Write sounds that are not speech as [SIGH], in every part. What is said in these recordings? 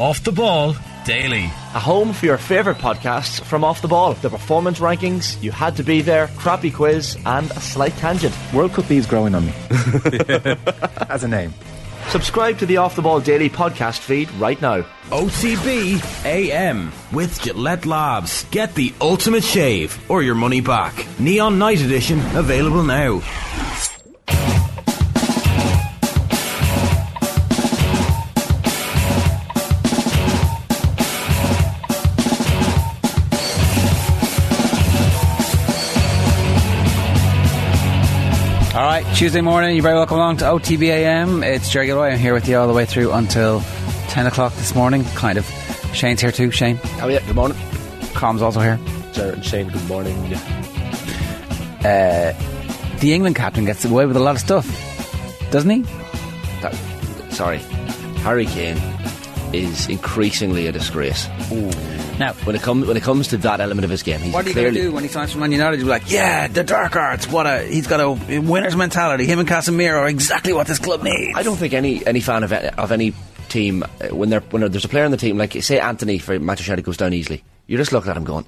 Off the Ball Daily. A home for your favourite podcasts from Off the Ball. The performance rankings, you had to be there, crappy quiz, and a slight tangent. World Cup B is growing on me. [LAUGHS] As a name. Subscribe to the Off the Ball Daily podcast feed right now. OTB AM with Gillette Labs. Get the ultimate shave or your money back. Neon Night Edition available now. Tuesday morning, you're very welcome along to OTBAM. It's Ger Gilroy. I'm here with you all the way through until 10 o'clock this morning, kind of. Shane's here too, Shane. Oh, yeah, good morning. Colm's also here. Jared and Shane, good morning. Uh, the England captain gets away with a lot of stuff, doesn't he? that, sorry, Harry Kane is increasingly a disgrace. Now, When it comes when it comes to that element of his game, he's what are you going to do when he signs for Man United? You'll be like, yeah, the dark arts. What a he's got a winner's mentality. Him and Casemiro are exactly what this club needs. I don't think any any fan of of any team uh, when they're when there's a player in the team like say Antony for Manchester United goes down easily, You're just look at him going,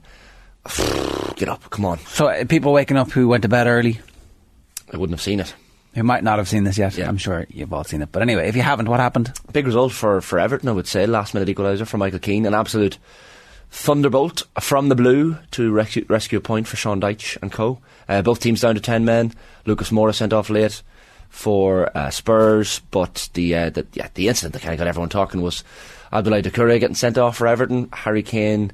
get up, come on. So uh, people waking up who went to bed early, I wouldn't have seen it. who might not have seen this yet. Yeah. I'm sure you've all seen it. But anyway, if you haven't, what happened? Big result for for Everton, I would say. Last minute equaliser for Michael Keane, an absolute thunderbolt from the blue to rescue, rescue a point for Sean Dyche and co. Uh, both teams down to ten men. Lucas Moura sent off late for uh, Spurs, but the, uh, the yeah the incident that kind of got everyone talking was Abdoulaye Doucouré getting sent off for Everton. Harry Kane.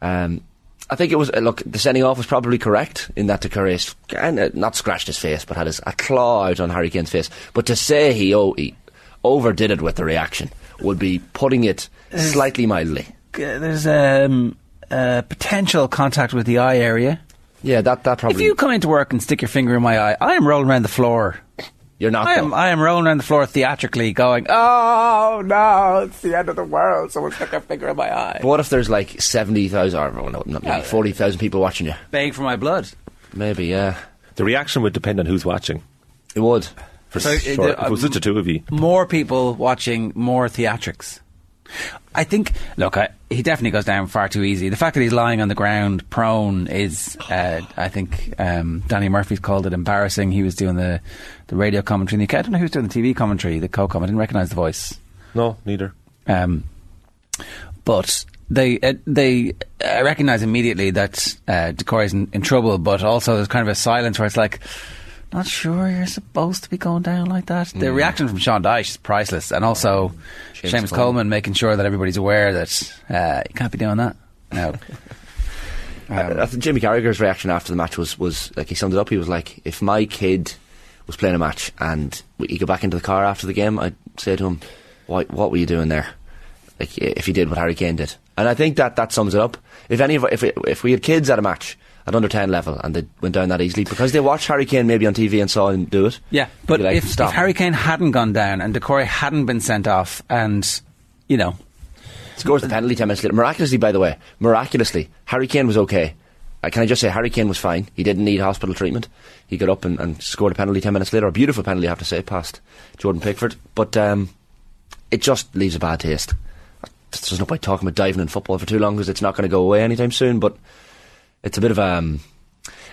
Um, I think it was uh, look the sending off was probably correct in that Doucouré kind of not scratched his face but had his, a claw out on Harry Kane's face. But to say he, oh, he overdid it with the reaction would be putting it slightly mildly. Uh, There's um, uh, potential contact with the eye area. Yeah, that that probably. If you come into work and stick your finger in my eye, I am rolling around the floor. you're not. I am. I am rolling around the floor theatrically, going, "Oh no, it's the end of the world! Someone stuck their finger in my eye." But what if there's like seventy thousand or no, not maybe forty thousand people watching you? Begging for my blood. Maybe, yeah, The reaction would depend on who's watching. it would. For So, uh, sure. the- if it was just the two of you. More people watching, more theatrics. I think. Look, I, he definitely goes down far too easy. The fact that he's lying on the ground, prone, is. Uh, I think um, Danny Murphy's called it embarrassing. He was doing the the radio commentary. And the, I don't know who was doing the TV commentary. The co-com. I didn't recognise the voice. No, neither. Um, but they uh, they uh, recognise immediately that uh, Doucouré's in, in trouble. But also there's kind of a silence where it's like, not sure you're supposed to be going down like that. The reaction from Sean Dyche is priceless, and also Seamus Seamus Coleman. Coleman making sure that everybody's aware that uh, you can't be doing that. No. [LAUGHS] I I think Jimmy Carragher's reaction after the match was, was like he summed it up. He was like, if my kid was playing a match and he got back into the car after the game, I'd say to him, Why, "What were you doing there?" Like if he did what Harry Kane did, and I think that that sums it up. If any of if we, if we had kids at a match at under ten level and they went down that easily because they watched Harry Kane maybe on TV and saw him do it, Yeah, but like, if, if Harry Kane hadn't gone down and Doucouré hadn't been sent off, and you know, scores the penalty 10 minutes later. Miraculously, by the way, miraculously, Harry Kane was okay. Uh, can I just say, Harry Kane was fine. He didn't need hospital treatment. He got up and, and scored a penalty 10 minutes later. A beautiful penalty, I have to say, past Jordan Pickford. But um, it just leaves a bad taste. There's no point talking about diving in football for too long because it's not going to go away anytime soon. But it's a bit of um,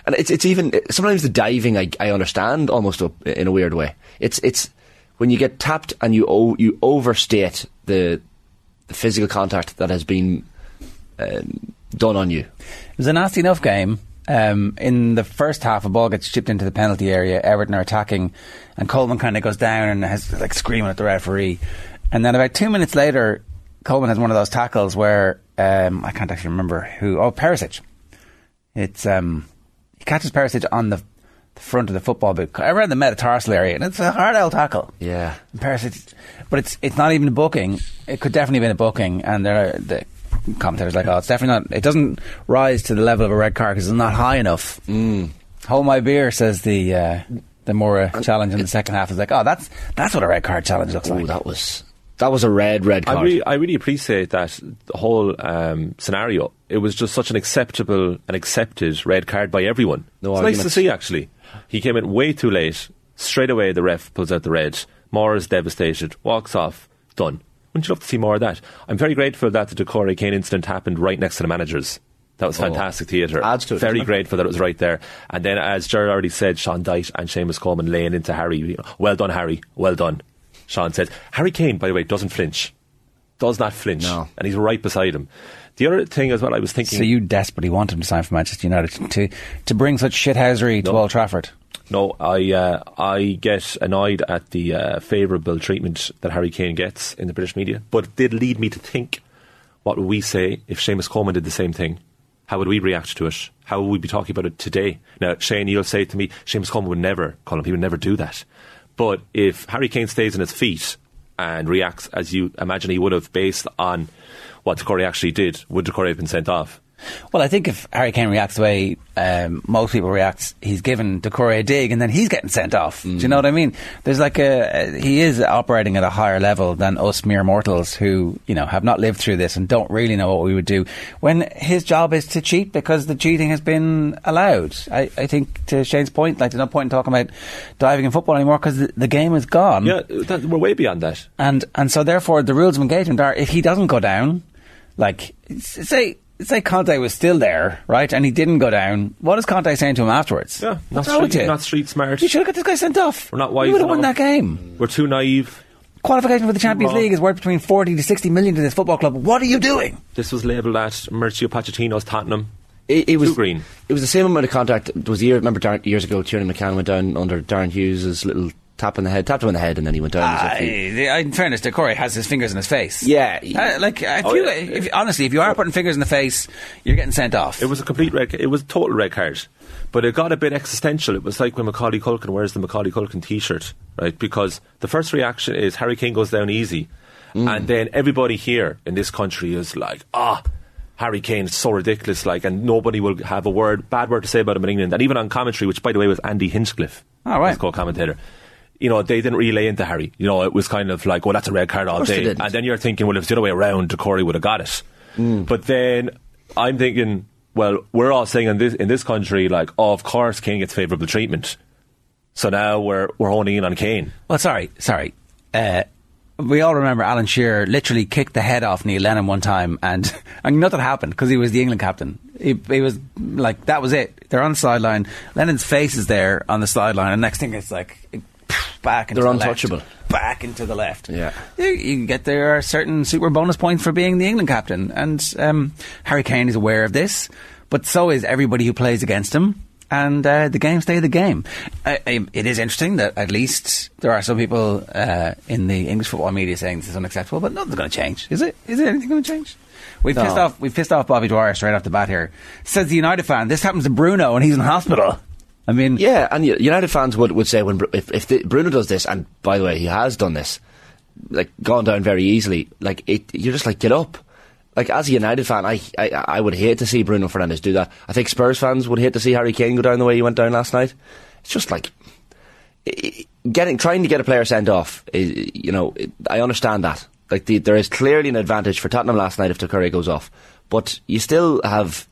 and it's it's even sometimes the diving I, I understand almost in a weird way. It's it's when you get tapped and you o- you overstate the the physical contact that has been um, done on you. It was a nasty enough game. Um, in the first half, a ball gets chipped into the penalty area. Everton are attacking, and Coleman kind of goes down and has like screaming at the referee. And then about two minutes later, Coleman has one of those tackles where um, I can't actually remember who. Oh, Perisic. It's um, he catches Perisic on the, the front of the football boot around the metatarsal area, and it's a hard old tackle. Yeah. And Perisic, but it's it's not even a booking. It could definitely have been a booking, and there are the commentators like, oh, it's definitely not. It doesn't rise to the level of a red card because it's not high enough. Mm. Hold my beer, says the uh, the Moura challenge in the second half. Is like, oh, that's that's what a red card challenge looks like. Oh, like. that was that was a red red I card. really, I really appreciate that whole um, scenario. It was just such an acceptable and accepted red card by everyone. No it's nice to see, actually. He came in way too late. Straight away, the ref pulls out the red. Moura is devastated, walks off, done. Wouldn't you love to see more of that? I'm very grateful that the Doucouré Kane incident happened right next to the managers. That was fantastic theatre. Adds to it, Very grateful that it was right there. And then, as Gerard already said, Sean Dyche and Seamus Coleman laying into Harry. Well done, Harry. Well done. Sean said. Harry Kane, by the way, doesn't flinch. Does not flinch. No. And he's right beside him. The other thing as well, I was thinking. So you desperately want him to sign for Manchester United to to bring such shithousery to No. Old Trafford. No, I uh, I get annoyed at the uh, favourable treatment that Harry Kane gets in the British media, but it did lead me to think: what would we say if Seamus Coleman did the same thing? How would we react to it? How would we be talking about it today? Now, Shane, you'll say to me, Seamus Coleman would never, Colin, he would never do that. But if Harry Kane stays on his feet and reacts as you imagine he would have based on what Doucouré actually did, would Doucouré have been sent off? Well, I think if Harry Kane reacts the way um, most people react, he's given Doucouré a dig and then he's getting sent off. Do you know what I mean? There's like a, a- he is operating at a higher level than us mere mortals who, you know, have not lived through this and don't really know what we would do when his job is to cheat because the cheating has been allowed. I, I think to Shane's point, like there's no point in talking about diving in football anymore because the, the game is gone. Yeah, that, we're way beyond that. And and so therefore the rules of engagement are if he doesn't go down, like say say Conte was still there, right, and he didn't go down, what is Conte saying to him afterwards? Yeah, What's not street- you? not street smart. You should have got this guy sent off. We're not wise. We wise would have won that game. We're too naive. Qualification for the Champions Wrong. League is worth between forty to sixty million to this football club. What are you doing? This was labelled at Mauricio Pochettino's Tottenham. It, it was Too green. It was the same amount of contact. It was a year. Remember Darren, years ago, Tiernan McCann went down under Darren Hughes' little tap in the head, tapped him in the head, and then he went down. as if he- in fairness, Doucouré has his fingers in his face. Yeah. Uh, like if Oh, you, yeah. if, honestly, if you are putting fingers in the face, you're getting sent off. It was a complete red. It was a total red card, but it got a bit existential. It was like when Macaulay Culkin wears the Macaulay Culkin T-shirt, right? Because the first reaction is Harry Kane goes down easy, and then everybody here in this country is like, ah. Harry Kane is so ridiculous, like, and nobody will have a word, bad word to say about him in England. And even on commentary, which by the way was Andy Hinchcliffe, Oh, right. as co-commentator, you know, they didn't relay into Harry. You know, it was kind of like, well, that's a red card all day. And then you're thinking, well, if it's the other way around, Doucouré would have got it. But then I'm thinking, well, we're all saying in this in this country, like, oh, of course, Kane gets favourable treatment. So now we're we're honing in on Kane. Well, sorry, sorry. Uh, we all remember Alan Shearer literally kicked the head off Neil Lennon one time, and, [LAUGHS] and nothing happened because he was the England captain. He, he was like, that was it. They're on the sideline. Lennon's face is there on the sideline, and next thing it's like back into They're the left, untouchable. back into the left. Yeah. you, you can get there are certain super bonus points for being the England captain, and um, Harry Kane is aware of this, but so is everybody who plays against him. And uh, the game stay the game. Uh, it is interesting that at least there are some people uh, in the English football media saying this is unacceptable, but nothing's going to change, is it? Is there anything going to change? We've No. pissed off. We've pissed off Bobby Dwyer straight off the bat here. Says the United fan. This happens to Bruno, and he's in hospital. I mean, Yeah, and United fans would, would say when if, if the, Bruno does this, and by the way, he has done this, like gone down very easily. Like it, you're just like get up. Like as a United fan, I, I I would hate to see Bruno Fernandes do that. I think Spurs fans would hate to see Harry Kane go down the way he went down last night. It's just like getting trying to get a player sent off. You know, I understand that. Like the, there is clearly an advantage for Tottenham last night if Tuchel goes off, but you still have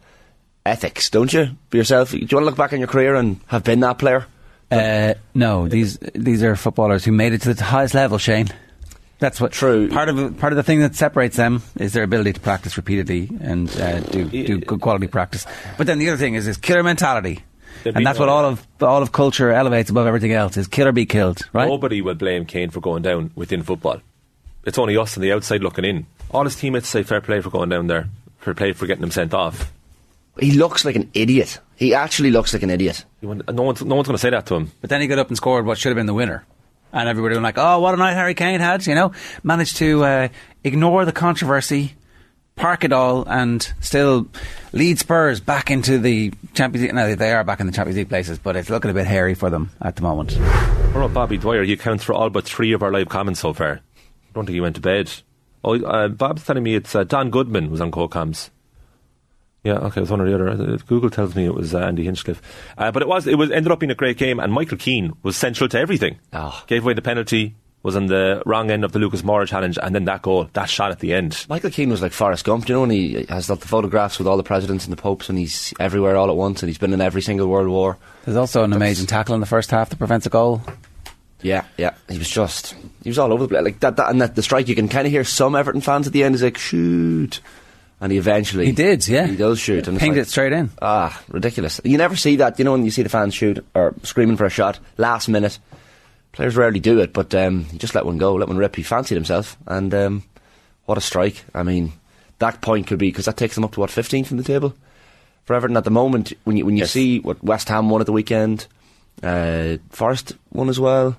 ethics, don't you? For yourself, do you want to look back on your career and have been that player? Uh, no, these these are footballers who made it to the highest level, Shane. That's what True. Part of part of the thing that separates them is their ability to practice repeatedly and uh, do do good quality practice. But then the other thing is this killer mentality, There'd and that's what all of all of culture elevates above everything else. Is kill or be killed, right? Nobody will blame Kane for going down within football. It's only us on the outside looking in. All his teammates say fair play for going down there, fair play for getting him sent off. He looks like an idiot. He actually looks like an idiot. Want- No one's, no one's going to say that to him. But then he got up and scored what should have been the winner. And everybody was like, oh, what a night Harry Kane had, you know. Managed to uh, ignore the controversy, park it all, and still lead Spurs back into the Champions League. No, they are back in the Champions League places, but it's looking a bit hairy for them at the moment. What about Bobby Dwyer? He accounts for all but three of our live comments so far. I don't think he went to bed. Oh, uh, Bob's telling me it's uh, Don Goodman was on co-coms. Yeah, okay, it was one or the other. Uh, Google tells me it was uh, Andy Hinchcliffe, uh, but it was it was ended up being a great game, and Michael Keane was central to everything. Oh. Gave away the penalty, was on the wrong end of the Lucas Moura challenge, and then that goal, that shot at the end. Michael Keane was like Forrest Gump. You know when he has the photographs with all the presidents and the popes and he's everywhere all at once and he's been in every single world war? There's also an amazing tackle in the first half that prevents a goal. Yeah, Yeah, he was just he was all over the place like that. that and that the strike you can kind of hear some Everton fans at the end is like shoot, and he eventually He did, yeah. he does shoot and Pinged like, it straight in. Ah, ridiculous! You never see that. You know when you see the fans shoot or screaming for a shot last minute. Players rarely do it, but um, he just let one go, let one rip. He fancied himself, and um, what a strike! I mean, that point could be because that takes them up to what fifteenth in the table for Everton at the moment. When you when you Yes. see what West Ham won at the weekend, uh, Forest won as well.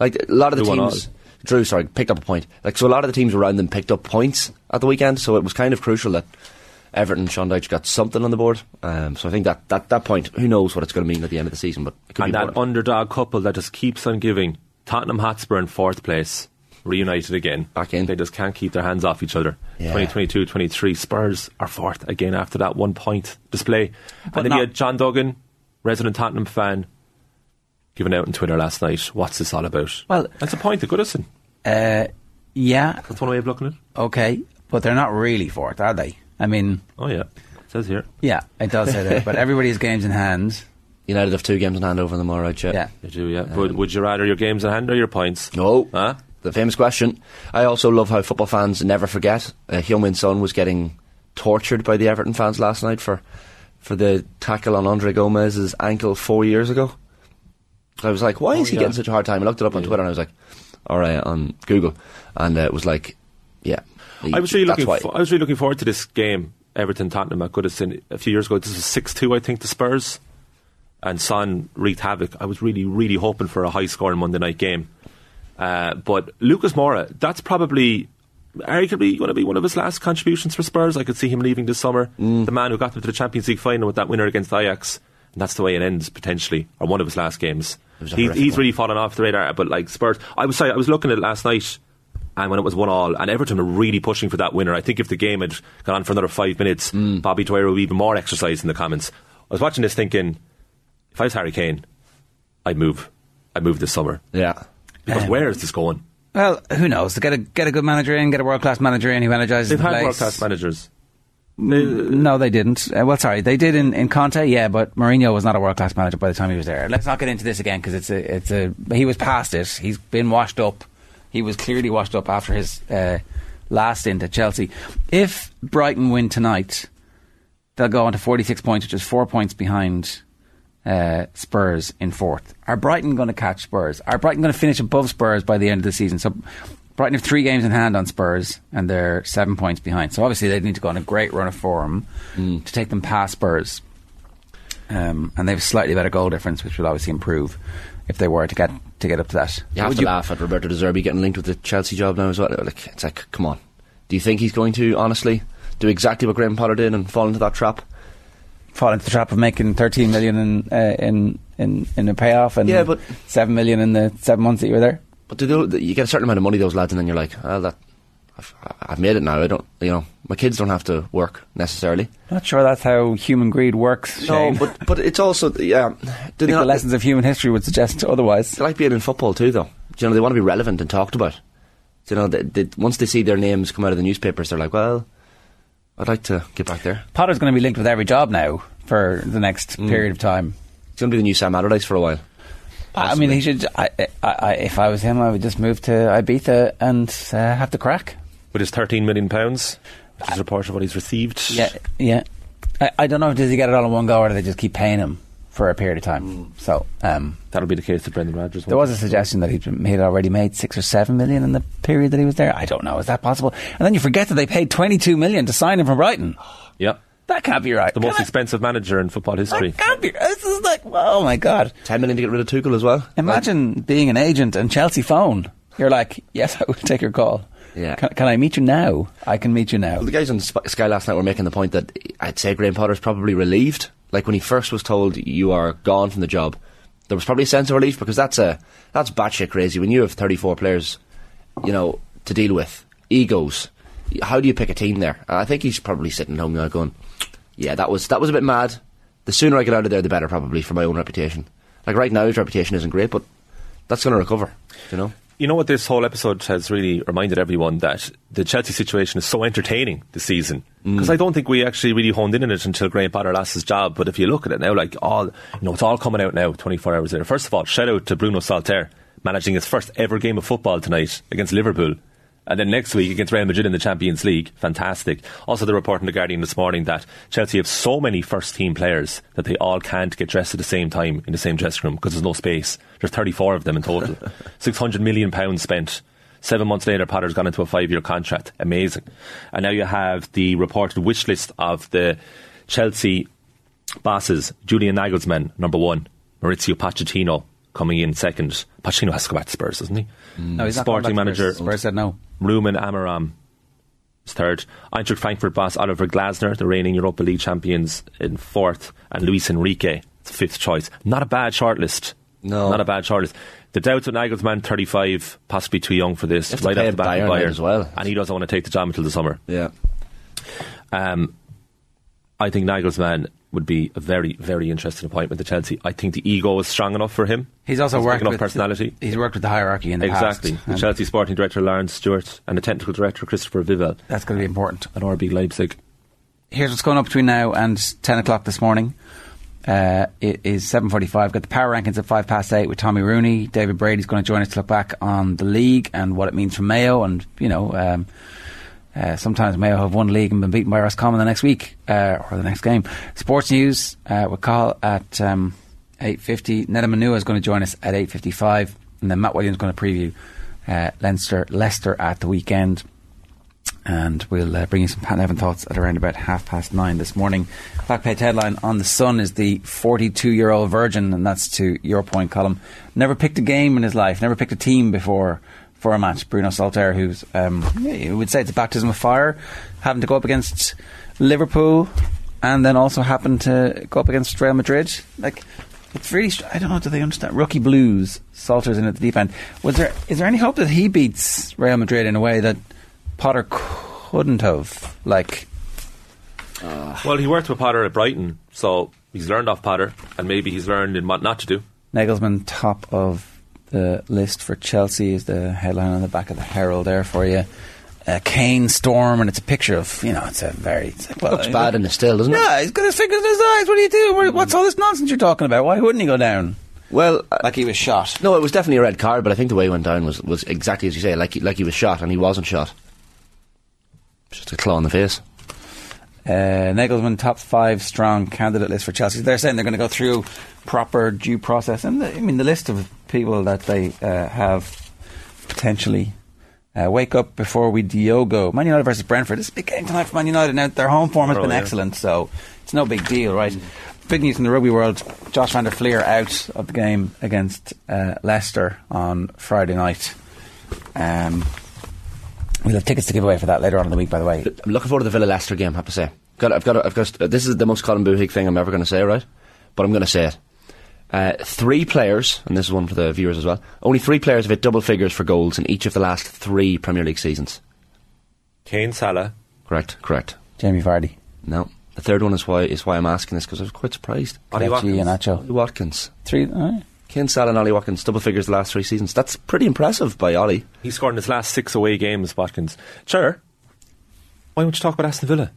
Like a lot of the won teams, Drew, sorry, picked up a point. Like so, a lot of the teams around them picked up points at the weekend. So it was kind of crucial that Everton, Sean Dyche got something on the board. Um, so I think that, that that point, who knows what it's going to mean at the end of the season, but and that underdog couple that just keeps on giving. Tottenham Hotspur in fourth place, reunited again. Back in. They just can't keep their hands off each other. Yeah. 2022 23. Spurs are fourth again after that one point display. But and then not- you had John Duggan, resident Tottenham fan, giving out on Twitter last night. What's this all about? Well- that's a point to Goodison. Uh, yeah, That's one way of looking at it. okay, but they're not really for it, are they? I mean, Oh, yeah. It says here. yeah, it does say that, but everybody's games in hand. [LAUGHS] United have two games in hand over them, all right, yeah. Yeah. They do, yeah. but would you rather your games in hand or your points? No. Huh? The famous question. I also love how football fans never forget. Uh, Heung-Min Son was getting tortured by the Everton fans last night for for the tackle on Andre Gomes's ankle four years ago. I was like, why is he yeah. getting such a hard time? I looked it up on Twitter and I was like, all right, on Google, and uh, it was like, yeah. I was really looking. For, I was really looking forward to this game, Everton Tottenham at Goodison a few years ago. This was six two, I think, the Spurs, and Son wreaked havoc. I was really, really hoping for a high scoring Monday night game. Uh, but Lucas Moura, that's probably arguably going to be one of his last contributions for Spurs. I could see him leaving this summer. Mm. The man who got them to the Champions League final with that winner against Ajax, and that's the way it ends potentially, or one of his last games. A He's, one. really fallen off the radar. But like Spurs, I was sorry, I was looking at it last night and when it was one all, and Everton were really pushing for that winner. I think if the game had gone on for another five minutes, Mm. Bobby Dwyer would be even more exercised in the comments. I was watching this thinking, if I was Harry Kane, I'd move. I'd move this summer. Yeah. Because Um, where is this going? Well, who knows? Get a get a good manager in, get a world class manager in who energizes They've the had world class managers. No, they didn't. Uh, well, sorry, they did in, in Conte, yeah, but Mourinho was not a world class manager by the time he was there. Let's not get into this again because it's a it's a he was past it. He's been washed up. He was clearly washed up after his uh, last stint at Chelsea. If Brighton win tonight, they'll go on to forty six points, which is four points behind uh, Spurs in fourth. Are Brighton going to catch Spurs? Are Brighton going to finish above Spurs by the end of the season? So Brighton have three games in hand on Spurs, and they're seven points behind. So obviously they need to go on a great run of form to take them past Spurs. Um, and they have a slightly better goal difference, which would obviously improve if they were to get to get up to that. You have Would to laugh at Roberto De Zerbi getting linked with the Chelsea job now as well. Like, it's like, come on. Do you think he's going to, honestly, do exactly what Graham Potter did and fall into that trap? fall into the trap of making 13 million in uh, in, in in a payoff and Yeah, but- 7 million in the seven months that you were there. But do, you get a certain amount of money, those lads, and then you're like, well, that, I've, I've made it now. I don't, you know, my kids don't have to work necessarily. Not sure that's how human greed works. Shane. No, but but it's also, yeah. [LAUGHS] Do I they, think the lessons of human history would suggest otherwise. they like being in football too, though. Do you know, they want to be relevant and talked about. Do you know, they, they, once they see their names come out of the newspapers, they're like, well, I'd like to get back there. Potter's going to be linked with every job now for the next Mm. period of time. It's going to be the new Sam Allardyce for a while. I mean, he should. I, I, I, if I was him, I would just move to Ibiza and uh, have the crack. With his £13 million, pounds, which is a report of what he's received. Yeah, yeah. I, I don't know. If does he get it all in one go, or do they just keep paying him for a period of time? So, um, That'll be the case to Brendan Rodgers. there was a suggestion that he'd been- he'd already made six or seven million in the period that he was there. I don't know. Is that possible? And then you forget that they paid twenty-two million to sign him from Brighton. Yeah. That can't be right. The most Can I- expensive manager in football history. That can't be. This is like, oh my god! 10 million to get rid of Tuchel as well. Imagine being an agent and Chelsea phone. You're like, yes, I will take your call. Yeah. Can, can I meet you now? I can meet you now. Well, the guys on Sp- Sky last night were making the point that I'd say Graham Potter's probably relieved. Like when he first was told you are gone from the job, there was probably a sense of relief because that's a that's batshit crazy. When you have 34 players, you know, to deal with egos, how do you pick a team there? And I think he's probably sitting home now going, "Yeah, that was that was a bit mad. The sooner I get out of there, the better, probably for my own reputation. Like right now, his reputation isn't great, but that's going to recover. You know." You know what this whole episode has really reminded everyone that the Chelsea situation is so entertaining this season mm. because I don't think we actually really honed in on it until Graham Potter lost his job. But if you look at it now, like all you know, it's all coming out now, twenty four hours later. First of all, shout out to Bruno Saltor managing his first ever game of football tonight against Liverpool. And then next week against Real Madrid in the Champions League. Fantastic. Also, the report in The Guardian this morning that Chelsea have so many first team players that they all can't get dressed at the same time in the same dressing room because there's no space. There's 34 of them in total. [LAUGHS] £600 million pounds spent. Seven months later, Potter's gone into a five year contract. Amazing. And now you have the reported wish list of the Chelsea bosses Julian Nagelsmann, number one. Mauricio Pochettino coming in second. Pochettino has to go back to Spurs, doesn't he? No, he's not Sporting to manager Spurs. Spurs said no. Ruben Amorim is third. Eintracht Frankfurt boss Oliver Glasner, the reigning Europa League champions, in fourth. And Luis Enrique, fifth choice. Not a bad shortlist. No. Not a bad shortlist. The doubts with Nagelsmann, 35, possibly too young for this. You have to right off the bat Bayern Bayern as well. And he doesn't want to take the job until the summer. Yeah. Um, I think Nagelsmann would be a very, very interesting appointment to Chelsea. I think the ego is strong enough for him. He's also He's worked enough with personality. He's worked with the hierarchy in the Exactly. past. The Chelsea sporting director Lawrence Stewart and the technical director Christopher Vivell That's going to be important. at RB Leipzig. Here's what's going on between now and 10 o'clock this morning. Uh, it is 7.45. Got the power rankings at 5 past 8 with Tommy Rooney. David Brady's going to join us to look back on the league and what it means for Mayo. And, you know, um, uh, sometimes Mayo have won league and been beaten by Roscommon the next week uh, or the next game. Sports news uh, with call at um, 8.50. Neda Manua is going to join us at 8.55. And then Matt Williams is going to preview uh, Leinster, Leicester at the weekend and we'll uh, bring you some Pat Nevin thoughts at around about half past nine this morning. Back page headline on the Sun is the 42 year old virgin, and that's to your point Colm. Never picked a game in his life, never picked a team before for a match. Bruno Saltor, who's um, you would say it's a baptism of fire, having to go up against Liverpool, and then also happened to go up against Real Madrid. Like. It's really. Str- I don't know. Do they understand rookie blues? Saltor's in at the deep end. Was there? Is there any hope that he beats Real Madrid in a way that Potter couldn't have. Like, Well, he worked with Potter at Brighton, so he's learned off Potter, and maybe he's learned in what not to do. Nagelsmann, top of the list for Chelsea, is the headline on the back of the Herald there for you. Uh, Kane storm, and it's a picture of, you know, it's a very. It's well, Looks bad in the still, doesn't it? Yeah, he's got his fingers in his eyes. What are you doing? What's all this nonsense you're talking about? Why wouldn't he go down? Well, uh, Like he was shot. no, it was definitely a red card, but I think the way he went down was, was exactly as you say, like he, like he was shot, and he wasn't shot. Just a claw in the face. Uh, Nagelsmann, top five strong candidate list for Chelsea. They're saying they're going to go through proper due process, and the, I mean the list of people that they uh, have potentially. Uh, wake up before we Diogo. Man United versus Brentford. This is a big game tonight for Man United. Now their home form has Oh, been yeah. excellent, so it's no big deal, right? Big news in the rugby world: Josh van der Flier out of the game against uh, Leicester on Friday night. Um, we'll have tickets to give away for that later on in the week, by the way. I'm looking forward to the Villa Leicester game. I have to say, got, I've got, I've got. this is the most Colin Boohig thing I'm ever going to say, right? But I'm going to say it. Uh, three players, and this is one for the viewers as well. Only three players have hit double figures for goals in each of the last three Premier League seasons. Kane, Salah, Correct, correct. Jamie Vardy, No, the third one is why is why I'm asking this because I was quite surprised. Ollie Kelechi and Watkins. Nacho. Ollie Watkins, Three. Uh, Kane Salah and Ollie Watkins, double figures the last three seasons. That's pretty impressive by Ollie. He scored in his last six away games, Watkins. Sure. Why won't you talk about Aston Villa?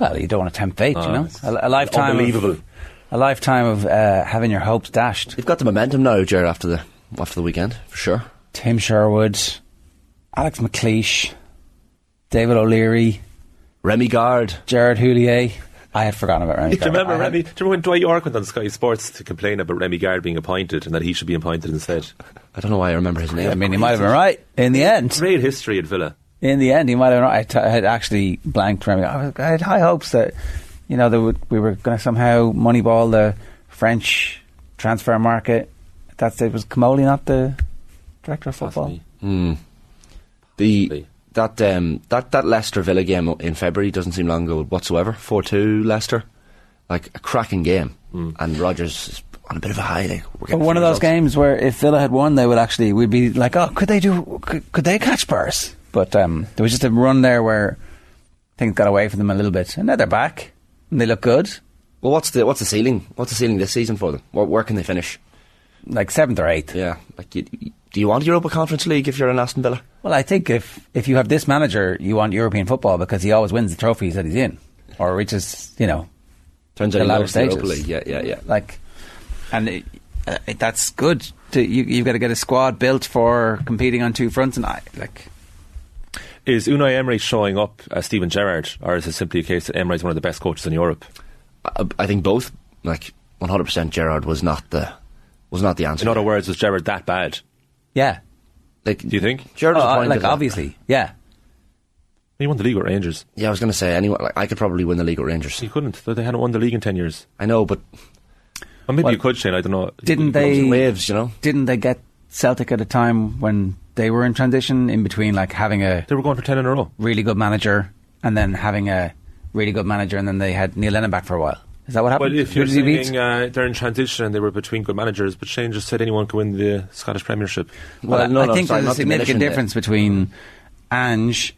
well, you don't want to tempt fate, you Oh, know. A, a lifetime, unbelievable. Of, a lifetime of uh, having your hopes dashed. They've got the momentum now, Gérard, after the after the weekend for sure. Tim Sherwood, Alex McLeish, David O'Leary, Rémi Garde. Jared Houllier. I had forgotten about Remy. [LAUGHS] Do you remember I had- Remy? Do you remember when Dwight Yorke went on Sky Sports to complain about Rémi Garde being appointed and that he should be appointed instead? I don't know why I remember his name. I mean, he might have been right in the end. Great history at Villa. In the end, he might have been right. I, t- I had actually blanked Remy. I, was- I had high hopes that you know that would, we were going to somehow moneyball the French transfer market. At that stage was Camoli not the director of football. Possibly. Hmm. The that um that that Leicester Villa game in February doesn't seem long ago whatsoever. Four two Leicester, like a cracking game, and Rodgers is on a bit of a high. Like, we're getting one of few those results. games where if Villa had won, they would actually we'd be like, oh, could they do? Could, could they catch Spurs? But um, there was just a run there where things got away from them a little bit, and now they're back and they look good, Well, what's the what's the ceiling? What's the ceiling this season for them? Where, where can they finish? like seventh or eighth. Yeah, like you, do you want Europa Conference League if you're an Aston Villa? Well, I think if if you have this manager, you want European football because he always wins the trophies that he's in or reaches, you know, Turns out The he latter loves the Europa stages. League. Yeah, yeah, yeah. like, and it, uh, that's good. To, you, you've got to get a squad built for competing on two fronts, and I like. Is Unai Emery showing up as Steven Gerrard, or is it simply a case that Emery is one of the best coaches in Europe? I, I think both. Like 100%, Gerrard was not the was not the answer. In other words, was Gerrard that bad? Yeah, like, Do you think? Gerrard was uh, Oh, appointed like a- obviously, yeah. He won the league with Rangers. Yeah, I was going to say anyone. Like, I could probably win the league with Rangers. He couldn't. They hadn't won the league in ten years. I know, but Well, maybe Well, you could, Shane. I don't know. Didn't bumps and they? waves, you know. Didn't they get Celtic at a time when they were in transition in between, like having a They were going for ten in a row. really good manager and then having a really good manager, and then they had Neil Lennon back for a while. Is that what happened? Well, if Who you're did he beat? saying uh, they're in transition and they were between good managers, but Shane just said anyone could win the Scottish Premiership. Well, no, I no, think sorry, there's a not significant diminishing the- difference between Ange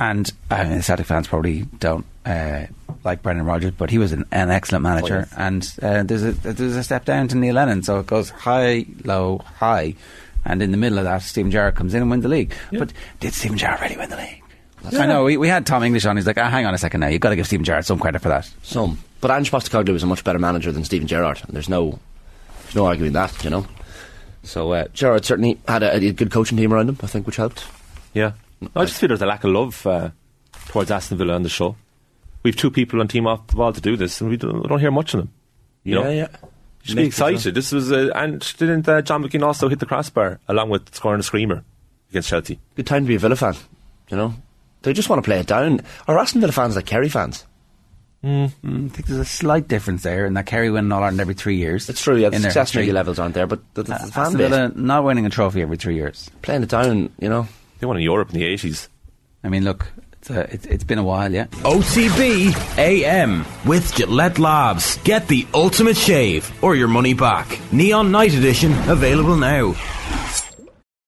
and I mean, the Celtic fans probably don't uh, like Brendan Rodgers, but he was an, an excellent manager. yes. And uh, there's a there's a step down to Neil Lennon, so it goes high, low, high, and in the middle of that, Steven Gerrard comes in and wins the league. But did Steven Gerrard really win the league? I know we, we had Tom English on. He's like, ah, hang on a second now. You've got to give Stephen Gerrard some credit for that. Some, but Ange Postecoglou was a much better manager than Steven Gerrard, and there's no, there's no arguing that, you know. So uh, Gerrard certainly had a, a good coaching team around him, I think, which helped. Yeah. I just feel there's a lack of love uh, towards Aston Villa on the show. We've two people on team off the ball to do this, and we don't, we don't hear much of them. You know? yeah. You should be Makes it excited. This was, uh, and didn't uh, John McGinn also hit the crossbar along with scoring a screamer against Chelsea? Good time to be a Villa fan, you know. They just want to play it down. Are Aston Villa fans like Kerry fans? Mm, I think there's a slight difference there in that Kerry win All Ireland every three years. It's true, yeah, the in their success history. levels aren't there, but the, the, Uh, the fan base, Villa not winning a trophy every three years. playing it down, you know. They won in Europe in the 80s. I mean, look, uh, it's, it's been a while, yeah. OTB AM with Gillette Labs. Get the ultimate shave or your money back. Neon Night Edition available now.